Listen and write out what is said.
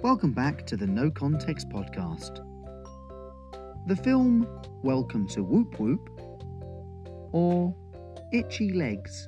Welcome back to the No Context Podcast. The film Welcome to Whoop Whoop or Itchy Legs.